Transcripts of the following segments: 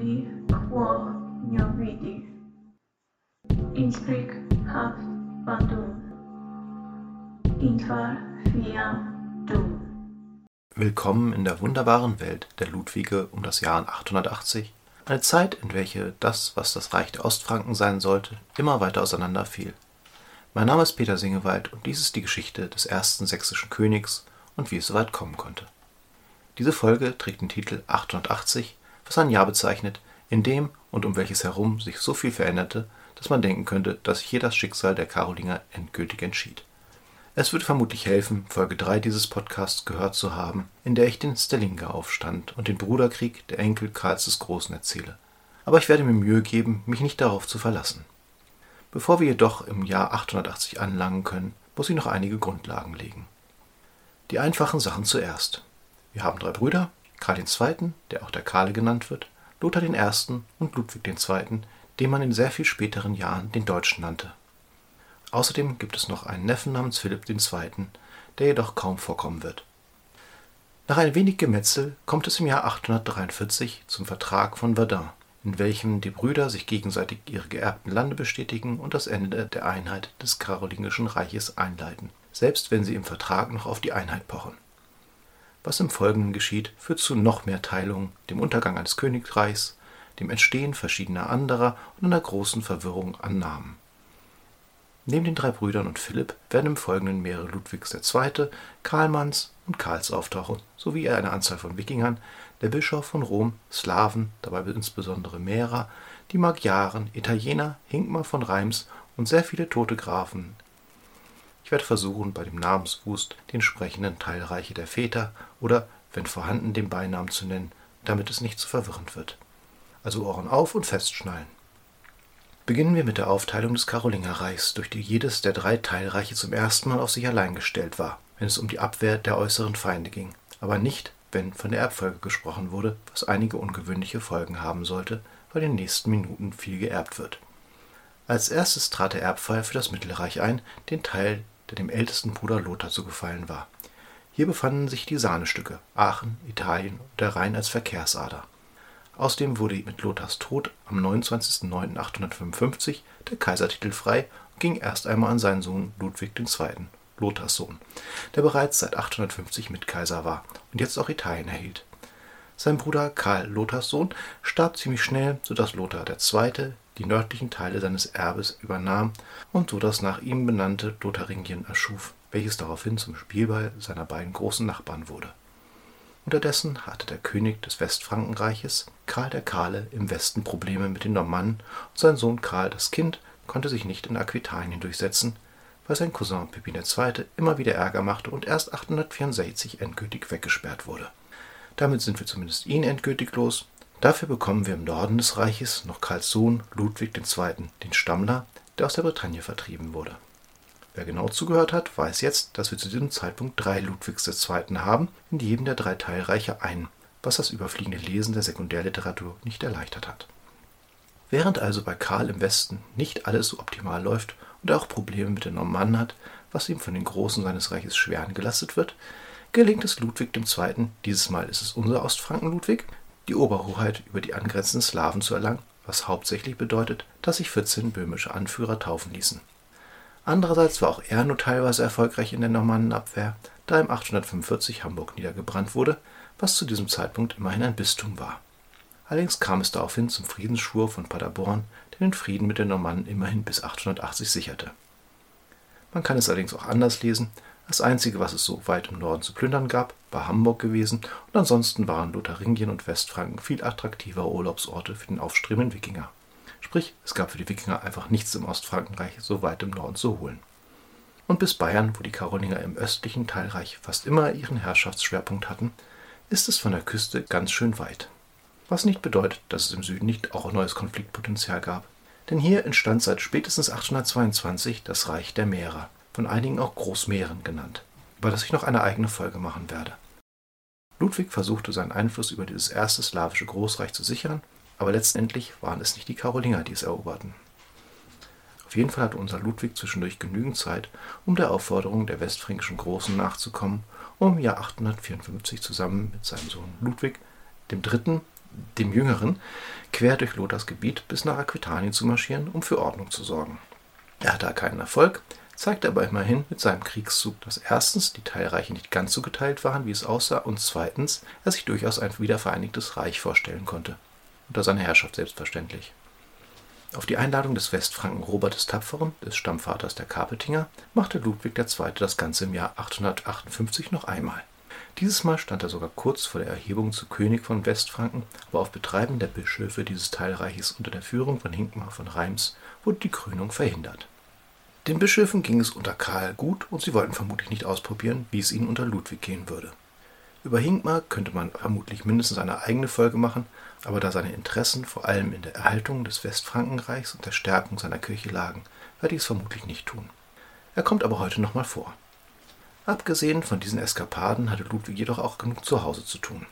quo vidi. Innsbruck haft Bandung. Intvar fiam dum. Willkommen in der wunderbaren Welt der Ludwige um das Jahr 880, eine Zeit, in welche das, was das Reich der Ostfranken sein sollte, immer weiter auseinanderfiel. Mein Name ist Peter Singewald und dies ist die Geschichte des ersten sächsischen Königs und wie es so weit kommen konnte. Diese Folge trägt den Titel 880, was ein Jahr bezeichnet, in dem und um welches herum sich so viel veränderte, dass man denken könnte, dass hier das Schicksal der Karolinger endgültig entschied. Es wird vermutlich helfen, Folge 3 dieses Podcasts gehört zu haben, in der ich den Stellinger-Aufstand und den Bruderkrieg der Enkel Karls des Großen erzähle. Aber ich werde mir Mühe geben, mich nicht darauf zu verlassen. Bevor wir jedoch im Jahr 880 anlangen können, muss ich noch einige Grundlagen legen. Die einfachen Sachen zuerst. Wir haben drei Brüder, Karl II., der auch der Kahle genannt wird, Lothar I. und Ludwig II., den man in sehr viel späteren Jahren den Deutschen nannte. Außerdem gibt es noch einen Neffen namens Philipp II., der jedoch kaum vorkommen wird. Nach ein wenig Gemetzel kommt es im Jahr 843 zum Vertrag von Verdun in welchem die Brüder sich gegenseitig ihre geerbten Lande bestätigen und das Ende der Einheit des Karolingischen Reiches einleiten, selbst wenn sie im Vertrag noch auf die Einheit pochen. Was im Folgenden geschieht, führt zu noch mehr Teilungen, dem Untergang eines Königreichs, dem Entstehen verschiedener anderer und einer großen Verwirrung an Namen. Neben den drei Brüdern und Philipp werden im Folgenden mehrere Ludwigs II., Karlmanns und Karls auftauchen, sowie eine Anzahl von Wikingern, der Bischof von Rom, Slawen, dabei insbesondere Mährer, die Magyaren, Italiener, Hinkmar von Reims und sehr viele tote Grafen. Ich werde versuchen, bei dem Namenswust die entsprechenden Teilreiche der Väter oder, wenn vorhanden, den Beinamen zu nennen, damit es nicht zu verwirrend wird. Also Ohren auf und festschnallen. Beginnen wir mit der Aufteilung des Karolingerreichs, durch die jedes der drei Teilreiche zum ersten Mal auf sich allein gestellt war, wenn es um die Abwehr der äußeren Feinde ging, aber nicht, wenn von der Erbfolge gesprochen wurde, was einige ungewöhnliche Folgen haben sollte, weil in den nächsten Minuten viel geerbt wird. Als erstes trat der Erbfall für das Mittelreich ein, den Teil, der dem ältesten Bruder Lothar zugefallen war. Hier befanden sich die Sahnestücke, Aachen, Italien und der Rhein als Verkehrsader. Außerdem wurde mit Lothars Tod am 29.09.855 der Kaisertitel frei und ging erst einmal an seinen Sohn Ludwig II. Lothars Sohn, der bereits seit 850 Mitkaiser war und jetzt auch Italien erhielt. Sein Bruder Karl Lothars Sohn starb ziemlich schnell, sodass Lothar II. Die nördlichen Teile seines Erbes übernahm und so das nach ihm benannte Lotharingien erschuf, welches daraufhin zum Spielball seiner beiden großen Nachbarn wurde. Unterdessen hatte der König des Westfrankenreiches, Karl der Kahle, im Westen Probleme mit den Normannen und sein Sohn Karl das Kind konnte sich nicht in Aquitanien durchsetzen, weil sein Cousin Pippin II. immer wieder Ärger machte und erst 864 endgültig weggesperrt wurde. Damit sind wir zumindest ihn endgültig los. Dafür bekommen wir im Norden des Reiches noch Karls Sohn Ludwig II., den Stammler, der aus der Bretagne vertrieben wurde. Wer genau zugehört hat, weiß jetzt, dass wir zu diesem Zeitpunkt drei Ludwigs II. haben, in jedem der drei Teilreiche einen, was das überfliegende Lesen der Sekundärliteratur nicht erleichtert hat. Während also bei Karl im Westen nicht alles so optimal läuft und er auch Probleme mit den Normannen hat, was ihm von den Großen seines Reiches schwer angelastet wird, gelingt es Ludwig II., dieses Mal ist es unser Ostfranken Ludwig, die Oberhoheit über die angrenzenden Slawen zu erlangen, was hauptsächlich bedeutet, dass sich 14 böhmische Anführer taufen ließen. Andererseits war auch er nur teilweise erfolgreich in der Normannenabwehr, da im 845 Hamburg niedergebrannt wurde, was zu diesem Zeitpunkt immerhin ein Bistum war. Allerdings kam es daraufhin zum Friedensschwur von Paderborn, den Frieden mit den Normannen immerhin bis 880 sicherte. Man kann es allerdings auch anders lesen. Das Einzige, was es so weit im Norden zu plündern gab, war Hamburg gewesen und ansonsten waren Lotharingien und Westfranken viel attraktiver Urlaubsorte für den aufstrebenden Wikinger. Sprich, es gab für die Wikinger einfach nichts im Ostfrankenreich so weit im Norden zu holen. Und bis Bayern, wo die Karolinger im östlichen Teilreich fast immer ihren Herrschaftsschwerpunkt hatten, ist es von der Küste ganz schön weit was nicht bedeutet, dass es im Süden nicht auch neues Konfliktpotenzial gab. Denn hier entstand seit spätestens 822 das Reich der Meere, von einigen auch Großmähren genannt, über das ich noch eine eigene Folge machen werde. Ludwig versuchte seinen Einfluss über dieses erste slawische Großreich zu sichern, aber letztendlich waren es nicht die Karolinger, die es eroberten. Auf jeden Fall hatte unser Ludwig zwischendurch genügend Zeit, um der Aufforderung der westfränkischen Großen nachzukommen, um im Jahr 854 zusammen mit seinem Sohn Ludwig Dritten dem Jüngeren, quer durch Lothars Gebiet bis nach Aquitanien zu marschieren, um für Ordnung zu sorgen. Er hatte keinen Erfolg, zeigte aber immerhin mit seinem Kriegszug, dass erstens die Teilreiche nicht ganz so geteilt waren, wie es aussah, und zweitens er sich durchaus ein wiedervereinigtes Reich vorstellen konnte. Unter seiner Herrschaft selbstverständlich. Auf die Einladung des Westfranken Robert des Tapferen, des Stammvaters der Kapetinger, machte Ludwig II. das Ganze im Jahr 858 noch einmal. Dieses Mal stand er sogar kurz vor der Erhebung zu König von Westfranken, aber auf Betreiben der Bischöfe dieses Teilreiches unter der Führung von Hinkmar von Reims wurde die Krönung verhindert. Den Bischöfen ging es unter Karl gut und sie wollten vermutlich nicht ausprobieren, wie es ihnen unter Ludwig gehen würde. Über Hinkmar könnte man vermutlich mindestens eine eigene Folge machen, aber da seine Interessen vor allem in der Erhaltung des Westfrankenreichs und der Stärkung seiner Kirche lagen, werde ich es vermutlich nicht tun. Er kommt aber heute nochmal vor. Abgesehen von diesen Eskapaden hatte Ludwig jedoch auch genug zu Hause zu tun.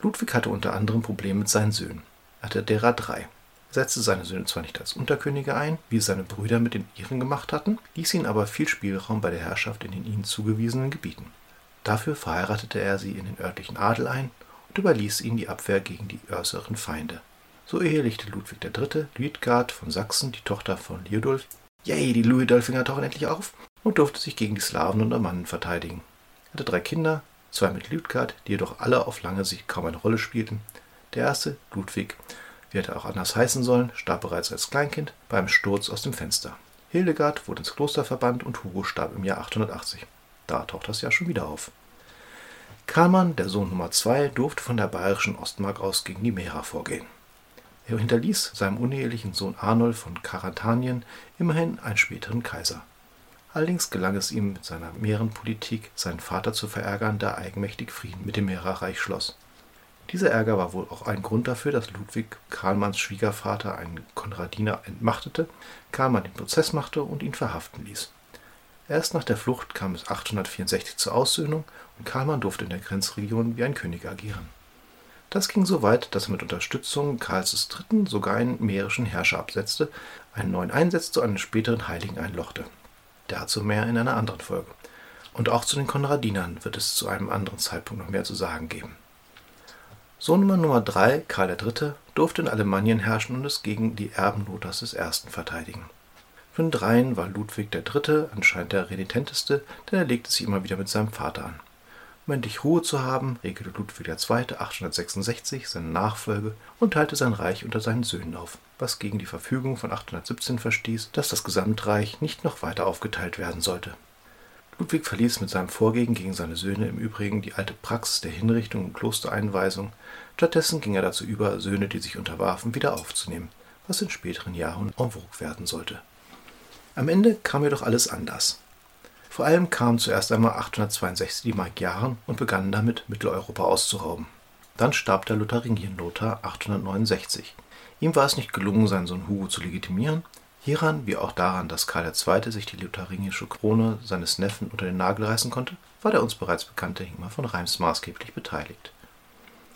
Ludwig hatte unter anderem Probleme mit seinen Söhnen. Er hatte derer drei. Setzte seine Söhne zwar nicht als Unterkönige ein, wie es seine Brüder mit den ihren gemacht hatten, ließ ihnen aber viel Spielraum bei der Herrschaft in den ihnen zugewiesenen Gebieten. Dafür verheiratete er sie in den örtlichen Adel ein und überließ ihnen die Abwehr gegen die äußeren Feinde. So ehelichte Ludwig III. Luitgard von Sachsen, die Tochter von Liudolf, yay, die Louis-Dolfinger tauchen endlich auf, und durfte sich gegen die Slawen und Normannen verteidigen. Er hatte drei Kinder, zwei mit Luitgard, die jedoch alle auf lange Sicht kaum eine Rolle spielten. Der erste, Ludwig, wie hätte auch anders heißen sollen, starb bereits als Kleinkind beim Sturz aus dem Fenster. Hildegard wurde ins Kloster verbannt und Hugo starb im Jahr 880. Da taucht das ja schon wieder auf. Karlmann, der Sohn Nummer 2, durfte von der bayerischen Ostmark aus gegen die Mera vorgehen. Er hinterließ seinem unehelichen Sohn Arnold von Karantanien immerhin einen späteren Kaiser. Allerdings gelang es ihm mit seiner Mährenpolitik, seinen Vater zu verärgern, der eigenmächtig Frieden mit dem Mährerreich schloss. Dieser Ärger war wohl auch ein Grund dafür, dass Ludwig Karlmanns Schwiegervater, einen Konradiner, entmachtete, Karlmann den Prozess machte und ihn verhaften ließ. Erst nach der Flucht kam es 864 zur Aussöhnung und Karlmann durfte in der Grenzregion wie ein König agieren. Das ging so weit, dass er mit Unterstützung Karls III. sogar einen mährischen Herrscher absetzte, einen neuen einsetzte und einen späteren Heiligen einlochte. Dazu mehr in einer anderen Folge. Und auch zu den Konradinern wird es zu einem anderen Zeitpunkt noch mehr zu sagen geben. Sohn Nummer 3, Karl III., durfte in Alemannien herrschen und es gegen die Erben Lothars I. verteidigen. Von dreien war Ludwig III. anscheinend der renitenteste, denn er legte sich immer wieder mit seinem Vater an. Um endlich Ruhe zu haben, regelte Ludwig II. 866 seine Nachfolge und teilte sein Reich unter seinen Söhnen auf, was gegen die Verfügung von 817 verstieß, dass das Gesamtreich nicht noch weiter aufgeteilt werden sollte. Ludwig verließ mit seinem Vorgehen gegen seine Söhne im Übrigen die alte Praxis der Hinrichtung und Klostereinweisung. Stattdessen ging er dazu über, Söhne, die sich unterwarfen, wieder aufzunehmen, was in späteren Jahren en vogue werden sollte. Am Ende kam jedoch alles anders. Vor allem kamen zuerst einmal 862 die Magyaren und begannen damit, Mitteleuropa auszurauben. Dann starb der Lotharingien-Lothar 869. Ihm war es nicht gelungen, seinen Sohn Hugo zu legitimieren. Hieran, wie auch daran, dass Karl II. sich die lotharingische Krone seines Neffen unter den Nagel reißen konnte, war der uns bereits bekannte Ingmar von Reims maßgeblich beteiligt.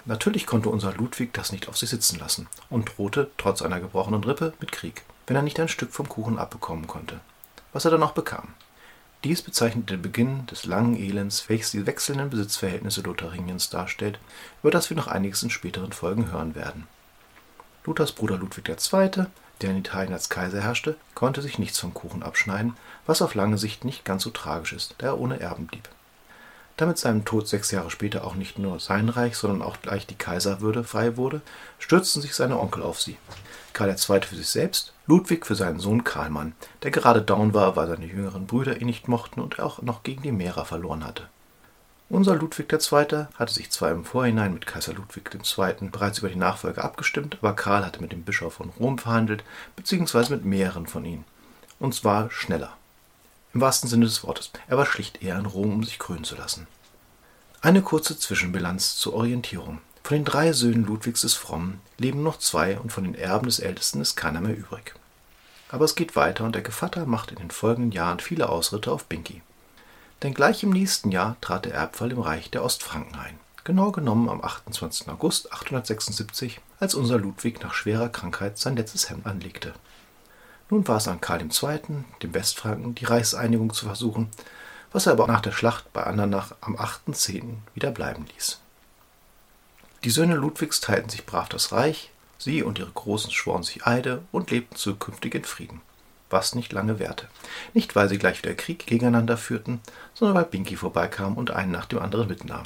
Natürlich konnte unser Ludwig das nicht auf sich sitzen lassen und drohte, trotz einer gebrochenen Rippe, mit Krieg wenn er nicht ein Stück vom Kuchen abbekommen konnte, was er dann auch bekam. Dies bezeichnet den Beginn des langen Elends, welches die wechselnden Besitzverhältnisse Lotharingiens darstellt, über das wir noch einiges in späteren Folgen hören werden. Luthers Bruder Ludwig II., der in Italien als Kaiser herrschte, konnte sich nichts vom Kuchen abschneiden, was auf lange Sicht nicht ganz so tragisch ist, da er ohne Erben blieb. Da mit seinem Tod sechs Jahre später auch nicht nur sein Reich, sondern auch gleich die Kaiserwürde frei wurde, stürzten sich seine Onkel auf sie. Karl II. für sich selbst, Ludwig für seinen Sohn Karlmann, der gerade down war, weil seine jüngeren Brüder ihn nicht mochten und er auch noch gegen die Mehrer verloren hatte. Unser Ludwig II. hatte sich zwar im Vorhinein mit Kaiser Ludwig II. bereits über die Nachfolge abgestimmt, aber Karl hatte mit dem Bischof von Rom verhandelt, beziehungsweise mit mehreren von ihnen. Und zwar schneller. Im wahrsten Sinne des Wortes. Er war schlicht eher in Rom, um sich krönen zu lassen. Eine kurze Zwischenbilanz zur Orientierung. Von den drei Söhnen Ludwigs des Frommen leben noch zwei und von den Erben des Ältesten ist keiner mehr übrig. Aber es geht weiter und der Gevatter macht in den folgenden Jahren viele Ausritte auf Binki. Denn gleich im nächsten Jahr trat der Erbfall im Reich der Ostfranken ein. Genau genommen am 28. August 876, als unser Ludwig nach schwerer Krankheit sein letztes Hemd anlegte. Nun war es an Karl II., dem Westfranken, die Reichseinigung zu versuchen, was er aber nach der Schlacht bei Andernach am 8.10. wieder bleiben ließ. Die Söhne Ludwigs teilten sich brav das Reich, sie und ihre Großen schworen sich Eide und lebten zukünftig in Frieden. Was nicht lange währte. Nicht, weil sie gleich wieder Krieg gegeneinander führten, sondern weil Binki vorbeikam und einen nach dem anderen mitnahm.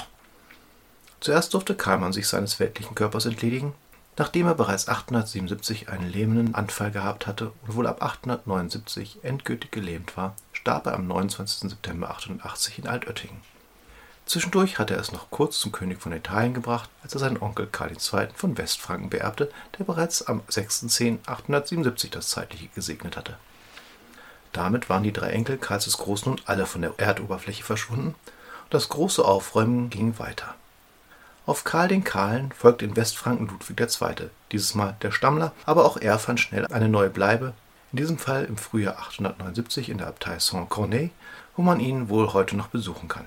Zuerst durfte Karlmann sich seines weltlichen Körpers entledigen, nachdem er bereits 877 einen lähmenden Anfall gehabt hatte und wohl ab 879 endgültig gelähmt war, starb er am 29. September 880 in Altöttingen. Zwischendurch hatte er es noch kurz zum König von Italien gebracht, als er seinen Onkel Karl II. von Westfranken beerbte, der bereits am 6.10.877 das Zeitliche gesegnet hatte. Damit waren die drei Enkel Karls des Großen nun alle von der Erdoberfläche verschwunden und das große Aufräumen ging weiter. Auf Karl den Kahlen folgte in Westfranken Ludwig II., dieses Mal der Stammler, aber auch er fand schnell eine neue Bleibe, in diesem Fall im Frühjahr 879 in der Abtei Saint-Corneille, wo man ihn wohl heute noch besuchen kann.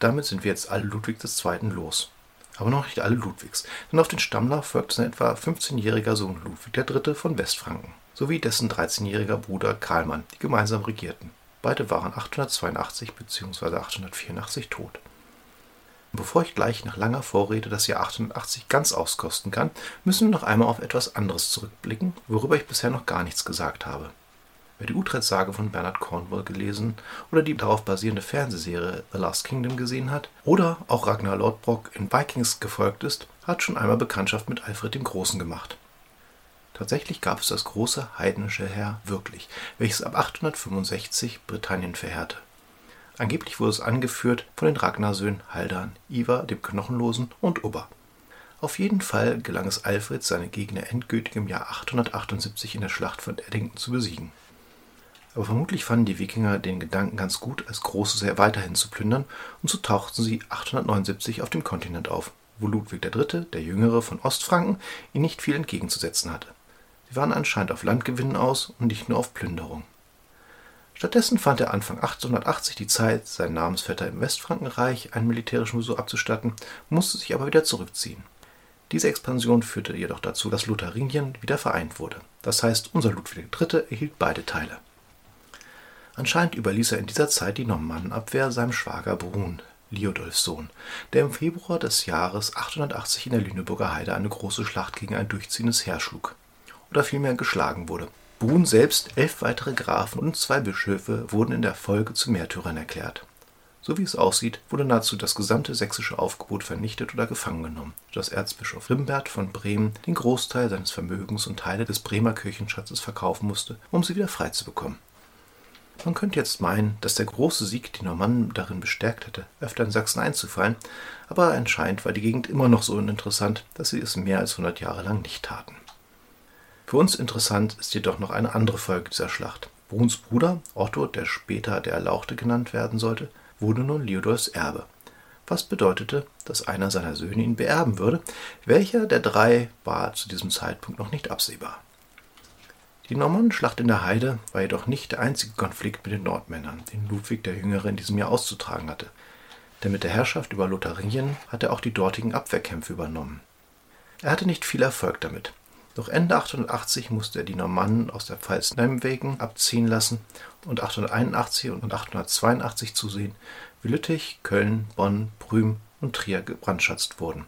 Damit sind wir jetzt alle Ludwig II. los. Aber noch nicht alle Ludwigs, denn auf den Stammler folgt sein etwa 15-jähriger Sohn Ludwig III. von Westfranken, sowie dessen 13-jähriger Bruder Karlmann, die gemeinsam regierten. Beide waren 882 bzw. 884 tot. Bevor ich gleich nach langer Vorrede das Jahr 880 ganz auskosten kann, müssen wir noch einmal auf etwas anderes zurückblicken, worüber ich bisher noch gar nichts gesagt habe. Wer die Utrecht-Sage von Bernard Cornwall gelesen oder die darauf basierende Fernsehserie The Last Kingdom gesehen hat oder auch Ragnar Lodbrok in Vikings gefolgt ist, hat schon einmal Bekanntschaft mit Alfred dem Großen gemacht. Tatsächlich gab es das große heidnische Heer wirklich, welches ab 865 Britannien verheerte. Angeblich wurde es angeführt von den Ragnarsöhnen Haldan, Ivar dem Knochenlosen und Ubba. Auf jeden Fall gelang es Alfred, seine Gegner endgültig im Jahr 878 in der Schlacht von Eddington zu besiegen. Aber vermutlich fanden die Wikinger den Gedanken ganz gut, als großes Heer weiterhin zu plündern, und so tauchten sie 879 auf dem Kontinent auf, wo Ludwig III., der Jüngere von Ostfranken, ihnen nicht viel entgegenzusetzen hatte. Sie waren anscheinend auf Landgewinnen aus und nicht nur auf Plünderung. Stattdessen fand er Anfang 880 die Zeit, seinen Namensvetter im Westfrankenreich einen militärischen Besuch abzustatten, musste sich aber wieder zurückziehen. Diese Expansion führte jedoch dazu, dass Lotharingien wieder vereint wurde. Das heißt, unser Ludwig III. erhielt beide Teile. Anscheinend überließ er in dieser Zeit die Normannenabwehr seinem Schwager Brun, Liudolfs Sohn, der im Februar des Jahres 880 in der Lüneburger Heide eine große Schlacht gegen ein durchziehendes Heer schlug. Oder vielmehr geschlagen wurde. Brun selbst, elf weitere Grafen und zwei Bischöfe wurden in der Folge zu Märtyrern erklärt. So wie es aussieht, wurde nahezu das gesamte sächsische Aufgebot vernichtet oder gefangen genommen, sodass Erzbischof Rimbert von Bremen den Großteil seines Vermögens und Teile des Bremer Kirchenschatzes verkaufen musste, um sie wieder frei zu bekommen. Man könnte jetzt meinen, dass der große Sieg die Normannen darin bestärkt hätte, öfter in Sachsen einzufallen, aber anscheinend war die Gegend immer noch so uninteressant, dass sie es mehr als 100 Jahre lang nicht taten. Für uns interessant ist jedoch noch eine andere Folge dieser Schlacht. Bruns Bruder, Otto, der später der Erlauchte genannt werden sollte, wurde nun Liudolfs Erbe. Was bedeutete, dass einer seiner Söhne ihn beerben würde, welcher der drei war zu diesem Zeitpunkt noch nicht absehbar. Die Normannenschlacht in der Heide war jedoch nicht der einzige Konflikt mit den Nordmännern, den Ludwig der Jüngere in diesem Jahr auszutragen hatte. Denn mit der Herrschaft über Lotharingien hatte er auch die dortigen Abwehrkämpfe übernommen. Er hatte nicht viel Erfolg damit. Doch Ende 880 musste er die Normannen aus der Pfalz Nijmegen abziehen lassen und 881 und 882 zusehen, wie Lüttich, Köln, Bonn, Prüm und Trier gebrandschatzt wurden.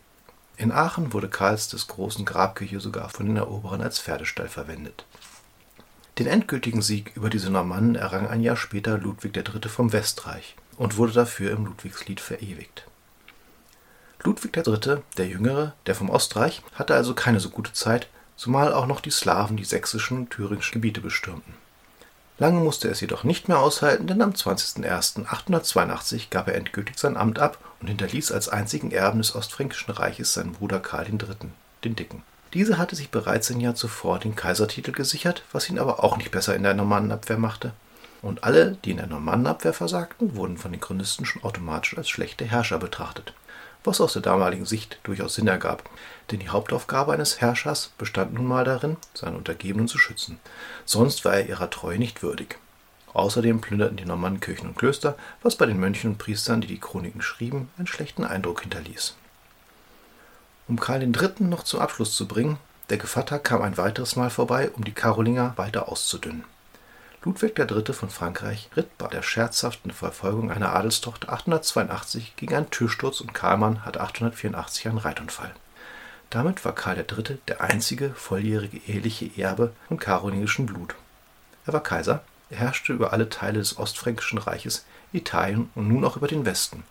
In Aachen wurde Karls des großen Grabkirche sogar von den Eroberern als Pferdestall verwendet. Den endgültigen Sieg über diese Normannen errang ein Jahr später Ludwig III. vom Westreich und wurde dafür im Ludwigslied verewigt. Ludwig III., der Jüngere, der vom Ostreich, hatte also keine so gute Zeit zumal auch noch die Slawen die sächsischen und thüringischen Gebiete bestürmten. Lange musste er es jedoch nicht mehr aushalten, denn am 20.01.882 gab er endgültig sein Amt ab und hinterließ als einzigen Erben des Ostfränkischen Reiches seinen Bruder Karl III., den Dicken. Dieser hatte sich bereits ein Jahr zuvor den Kaisertitel gesichert, was ihn aber auch nicht besser in der Normannenabwehr machte. Und alle, die in der Normannenabwehr versagten, wurden von den Chronisten schon automatisch als schlechte Herrscher betrachtet was aus der damaligen Sicht durchaus Sinn ergab, denn die Hauptaufgabe eines Herrschers bestand nun mal darin, seine Untergebenen zu schützen, sonst war er ihrer Treue nicht würdig. Außerdem plünderten die Normannen Kirchen und Klöster, was bei den Mönchen und Priestern, die die Chroniken schrieben, einen schlechten Eindruck hinterließ. Um Karl III. noch zum Abschluss zu bringen, der Gevatter kam ein weiteres Mal vorbei, um die Karolinger weiter auszudünnen. Ludwig III. von Frankreich ritt bei der scherzhaften Verfolgung einer Adelstochter 882 gegen einen Türsturz und Karlmann hatte 884 einen Reitunfall. Damit war Karl III. der einzige volljährige eheliche Erbe von karolingischen Blut. Er war Kaiser, er herrschte über alle Teile des Ostfränkischen Reiches, Italien und nun auch über den Westen.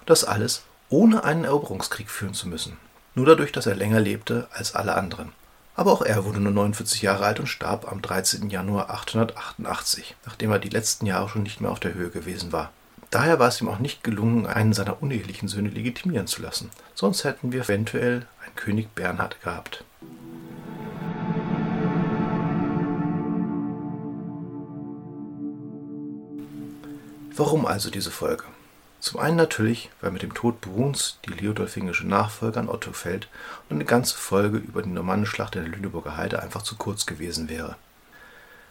Und das alles, ohne einen Eroberungskrieg führen zu müssen. Nur dadurch, dass er länger lebte als alle anderen. Aber auch er wurde nur 49 Jahre alt und starb am 13. Januar 888, nachdem er die letzten Jahre schon nicht mehr auf der Höhe gewesen war. Daher war es ihm auch nicht gelungen, einen seiner unehelichen Söhne legitimieren zu lassen. Sonst hätten wir eventuell einen König Bernhard gehabt. Warum also diese Folge? Zum einen natürlich, weil mit dem Tod Bruns die leodolfingische Nachfolge an Otto fällt und eine ganze Folge über die Normannenschlacht in der Lüneburger Heide einfach zu kurz gewesen wäre.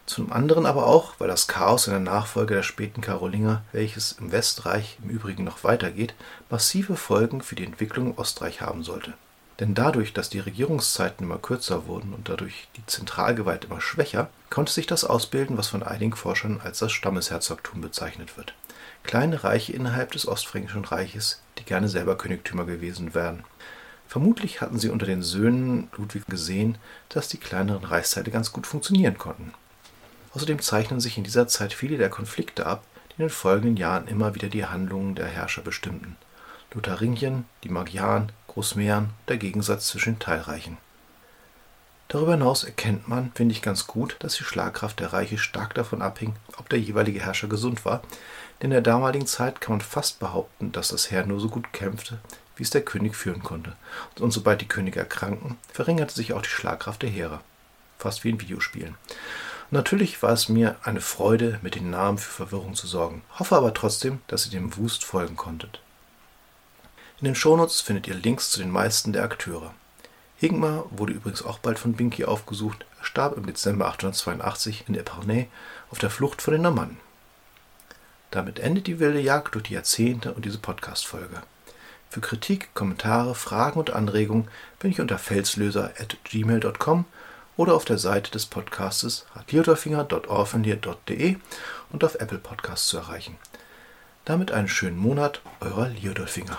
Zum anderen aber auch, weil das Chaos in der Nachfolge der späten Karolinger, welches im Westreich im Übrigen noch weitergeht, massive Folgen für die Entwicklung im Ostreich haben sollte. Denn dadurch, dass die Regierungszeiten immer kürzer wurden und dadurch die Zentralgewalt immer schwächer, konnte sich das ausbilden, was von einigen Forschern als das Stammesherzogtum bezeichnet wird kleine Reiche innerhalb des Ostfränkischen Reiches, die gerne selber Königtümer gewesen wären. Vermutlich hatten sie unter den Söhnen Ludwig gesehen, dass die kleineren Reichsteile ganz gut funktionieren konnten. Außerdem zeichnen sich in dieser Zeit viele der Konflikte ab, die in den folgenden Jahren immer wieder die Handlungen der Herrscher bestimmten. Lotharingien, die Magyaren, Großmähren, der Gegensatz zwischen den Teilreichen. Darüber hinaus erkennt man, finde ich ganz gut, dass die Schlagkraft der Reiche stark davon abhing, ob der jeweilige Herrscher gesund war, in der damaligen Zeit kann man fast behaupten, dass das Heer nur so gut kämpfte, wie es der König führen konnte. Und sobald die Könige erkranken, verringerte sich auch die Schlagkraft der Heere. Fast wie in Videospielen. natürlich war es mir eine Freude, mit den Namen für Verwirrung zu sorgen, hoffe aber trotzdem, dass ihr dem Wust folgen konntet. In den Shownotes findet ihr Links zu den meisten der Akteure. Hingmar wurde übrigens auch bald von Binky aufgesucht, er starb im Dezember 882 in Epernay auf der Flucht vor den Normannen. Damit endet die wilde Jagd durch die Jahrzehnte und diese Podcast-Folge. Für Kritik, Kommentare, Fragen und Anregungen bin ich unter felslöser.gmail.com oder auf der Seite des Podcastes liodolfinger.orphanlier.de und auf Apple Podcasts zu erreichen. Damit einen schönen Monat, eurer Liodolfinger.